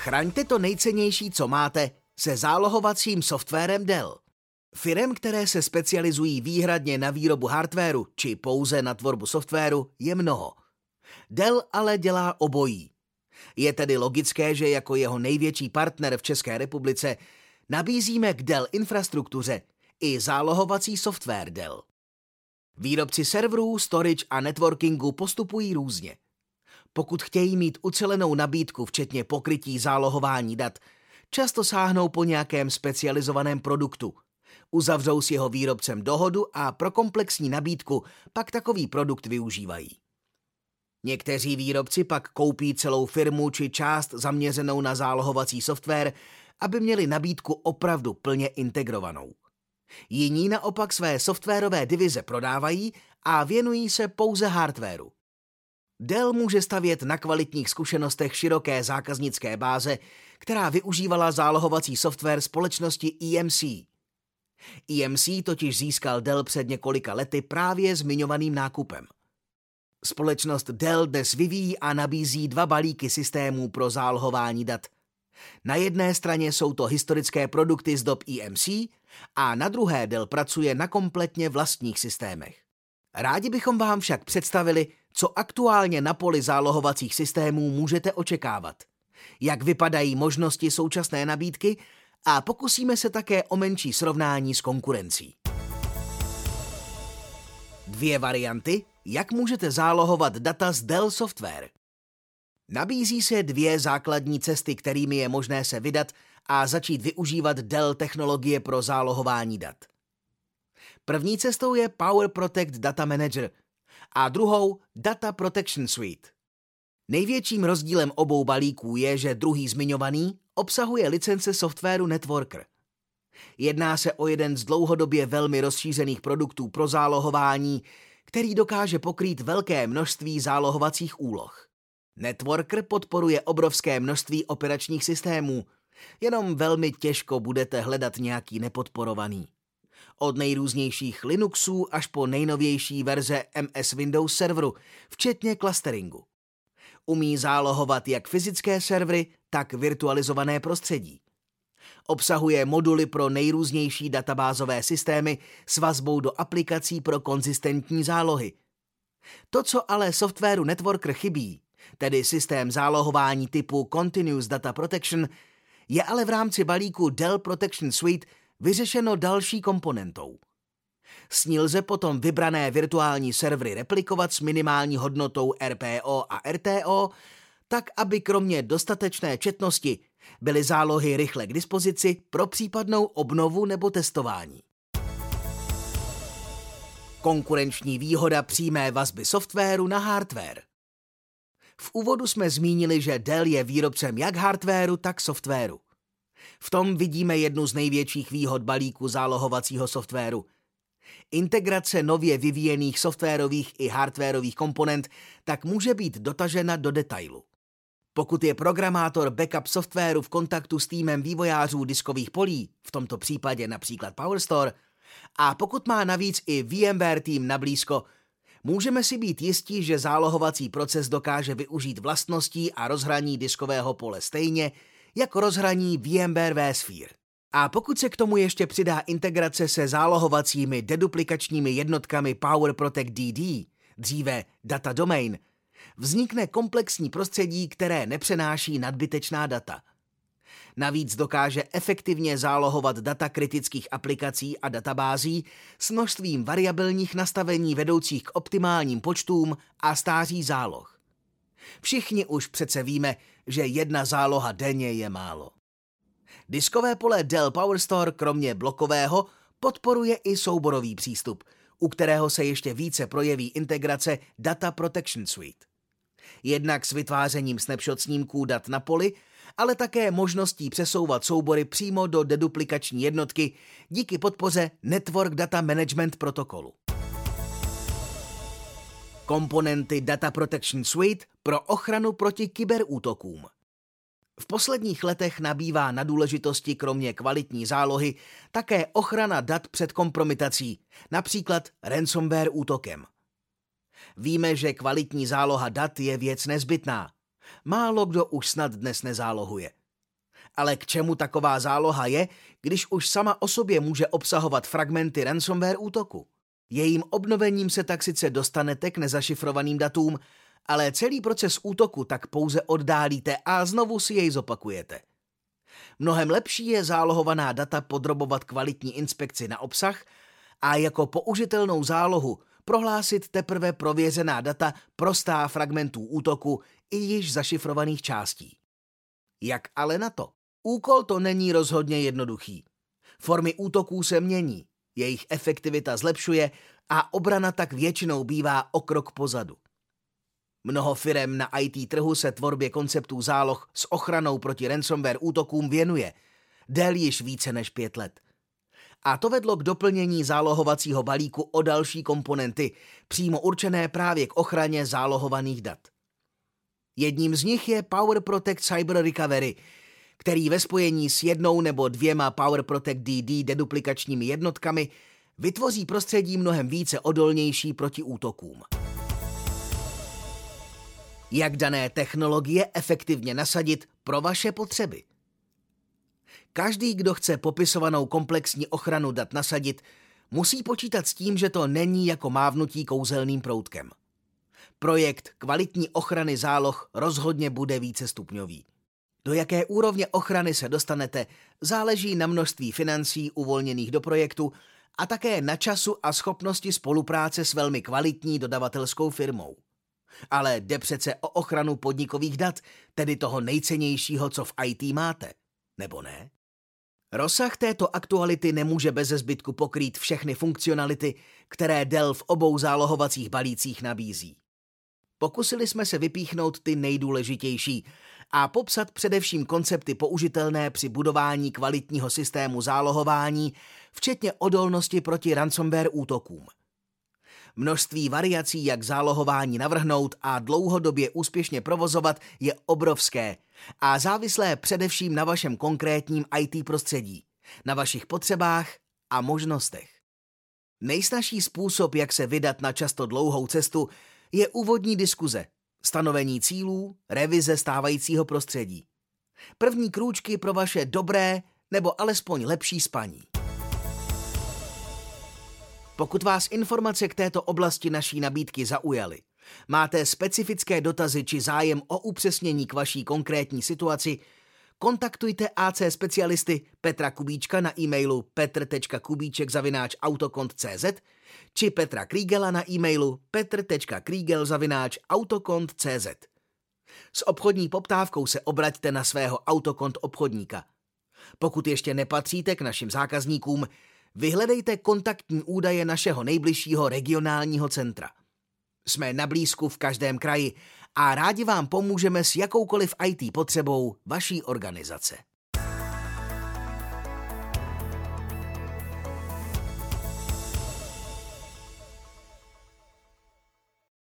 Chraňte to nejcennější, co máte, se zálohovacím softwarem Dell. Firem, které se specializují výhradně na výrobu hardwareu či pouze na tvorbu softwaru, je mnoho. Dell ale dělá obojí. Je tedy logické, že jako jeho největší partner v České republice nabízíme k Dell infrastruktuře i zálohovací software Dell. Výrobci serverů, storage a networkingu postupují různě. Pokud chtějí mít ucelenou nabídku, včetně pokrytí zálohování dat, často sáhnou po nějakém specializovaném produktu. Uzavřou s jeho výrobcem dohodu a pro komplexní nabídku pak takový produkt využívají. Někteří výrobci pak koupí celou firmu či část zaměřenou na zálohovací software, aby měli nabídku opravdu plně integrovanou. Jiní naopak své softwarové divize prodávají a věnují se pouze hardwareu. Dell může stavět na kvalitních zkušenostech široké zákaznické báze, která využívala zálohovací software společnosti EMC. EMC totiž získal Dell před několika lety právě zmiňovaným nákupem. Společnost Dell dnes vyvíjí a nabízí dva balíky systémů pro zálohování dat. Na jedné straně jsou to historické produkty z dob EMC a na druhé Dell pracuje na kompletně vlastních systémech. Rádi bychom vám však představili, co aktuálně na poli zálohovacích systémů můžete očekávat, jak vypadají možnosti současné nabídky a pokusíme se také o menší srovnání s konkurencí. Dvě varianty, jak můžete zálohovat data z Dell Software. Nabízí se dvě základní cesty, kterými je možné se vydat a začít využívat Dell technologie pro zálohování dat. První cestou je Power Protect Data Manager a druhou Data Protection Suite. Největším rozdílem obou balíků je, že druhý zmiňovaný obsahuje licence softwaru Networker. Jedná se o jeden z dlouhodobě velmi rozšířených produktů pro zálohování, který dokáže pokrýt velké množství zálohovacích úloh. Networker podporuje obrovské množství operačních systémů, jenom velmi těžko budete hledat nějaký nepodporovaný. Od nejrůznějších Linuxů až po nejnovější verze MS Windows serveru, včetně clusteringu. Umí zálohovat jak fyzické servery, tak virtualizované prostředí. Obsahuje moduly pro nejrůznější databázové systémy s vazbou do aplikací pro konzistentní zálohy. To, co ale softwaru Networker chybí, tedy systém zálohování typu Continuous Data Protection, je ale v rámci balíku Dell Protection Suite vyřešeno další komponentou. S ní lze potom vybrané virtuální servery replikovat s minimální hodnotou RPO a RTO, tak aby kromě dostatečné četnosti byly zálohy rychle k dispozici pro případnou obnovu nebo testování. Konkurenční výhoda přímé vazby softwaru na hardware. V úvodu jsme zmínili, že Dell je výrobcem jak hardwaru, tak softwaru. V tom vidíme jednu z největších výhod balíku zálohovacího softwaru. Integrace nově vyvíjených softwarových i hardwarových komponent tak může být dotažena do detailu. Pokud je programátor backup softwaru v kontaktu s týmem vývojářů diskových polí, v tomto případě například PowerStore, a pokud má navíc i VMware tým na blízko, můžeme si být jistí, že zálohovací proces dokáže využít vlastností a rozhraní diskového pole stejně, jako rozhraní VMware vSphere. A pokud se k tomu ještě přidá integrace se zálohovacími deduplikačními jednotkami Power Protect DD, dříve Data Domain, vznikne komplexní prostředí, které nepřenáší nadbytečná data. Navíc dokáže efektivně zálohovat data kritických aplikací a databází s množstvím variabilních nastavení vedoucích k optimálním počtům a stáří záloh. Všichni už přece víme, že jedna záloha denně je málo. Diskové pole Dell PowerStore kromě blokového podporuje i souborový přístup, u kterého se ještě více projeví integrace Data Protection Suite. Jednak s vytvářením snapshot snímků dat na poli, ale také možností přesouvat soubory přímo do deduplikační jednotky díky podpoře Network Data Management protokolu. Komponenty Data Protection Suite pro ochranu proti kyberútokům. V posledních letech nabývá na důležitosti kromě kvalitní zálohy také ochrana dat před kompromitací, například ransomware útokem. Víme, že kvalitní záloha dat je věc nezbytná. Málo kdo už snad dnes nezálohuje. Ale k čemu taková záloha je, když už sama o sobě může obsahovat fragmenty ransomware útoku? Jejím obnovením se tak sice dostanete k nezašifrovaným datům, ale celý proces útoku tak pouze oddálíte a znovu si jej zopakujete. Mnohem lepší je zálohovaná data podrobovat kvalitní inspekci na obsah a jako použitelnou zálohu prohlásit teprve prověřená data prostá fragmentů útoku i již zašifrovaných částí. Jak ale na to? Úkol to není rozhodně jednoduchý. Formy útoků se mění, jejich efektivita zlepšuje a obrana tak většinou bývá o krok pozadu. Mnoho firem na IT trhu se tvorbě konceptů záloh s ochranou proti ransomware útokům věnuje, dél již více než pět let. A to vedlo k doplnění zálohovacího balíku o další komponenty, přímo určené právě k ochraně zálohovaných dat. Jedním z nich je Power Protect Cyber Recovery, který ve spojení s jednou nebo dvěma Power Protect DD deduplikačními jednotkami vytvoří prostředí mnohem více odolnější proti útokům. Jak dané technologie efektivně nasadit pro vaše potřeby? Každý, kdo chce popisovanou komplexní ochranu dat nasadit, musí počítat s tím, že to není jako mávnutí kouzelným proutkem. Projekt kvalitní ochrany záloh rozhodně bude vícestupňový. Do jaké úrovně ochrany se dostanete, záleží na množství financí uvolněných do projektu a také na času a schopnosti spolupráce s velmi kvalitní dodavatelskou firmou. Ale jde přece o ochranu podnikových dat, tedy toho nejcennějšího, co v IT máte, nebo ne? Rozsah této aktuality nemůže bez zbytku pokrýt všechny funkcionality, které Dell v obou zálohovacích balících nabízí. Pokusili jsme se vypíchnout ty nejdůležitější a popsat především koncepty použitelné při budování kvalitního systému zálohování, včetně odolnosti proti ransomware útokům. Množství variací, jak zálohování navrhnout a dlouhodobě úspěšně provozovat, je obrovské a závislé především na vašem konkrétním IT prostředí, na vašich potřebách a možnostech. Nejsnažší způsob, jak se vydat na často dlouhou cestu, je úvodní diskuze, stanovení cílů, revize stávajícího prostředí. První krůčky pro vaše dobré nebo alespoň lepší spaní. Pokud vás informace k této oblasti naší nabídky zaujaly, máte specifické dotazy či zájem o upřesnění k vaší konkrétní situaci, kontaktujte AC specialisty Petra Kubíčka na e-mailu petr.kubíček.autokont.cz či Petra Krígela na e-mailu petr.kriegel.autokont.cz S obchodní poptávkou se obraťte na svého autokont obchodníka. Pokud ještě nepatříte k našim zákazníkům, vyhledejte kontaktní údaje našeho nejbližšího regionálního centra. Jsme na blízku v každém kraji a rádi vám pomůžeme s jakoukoliv IT potřebou vaší organizace.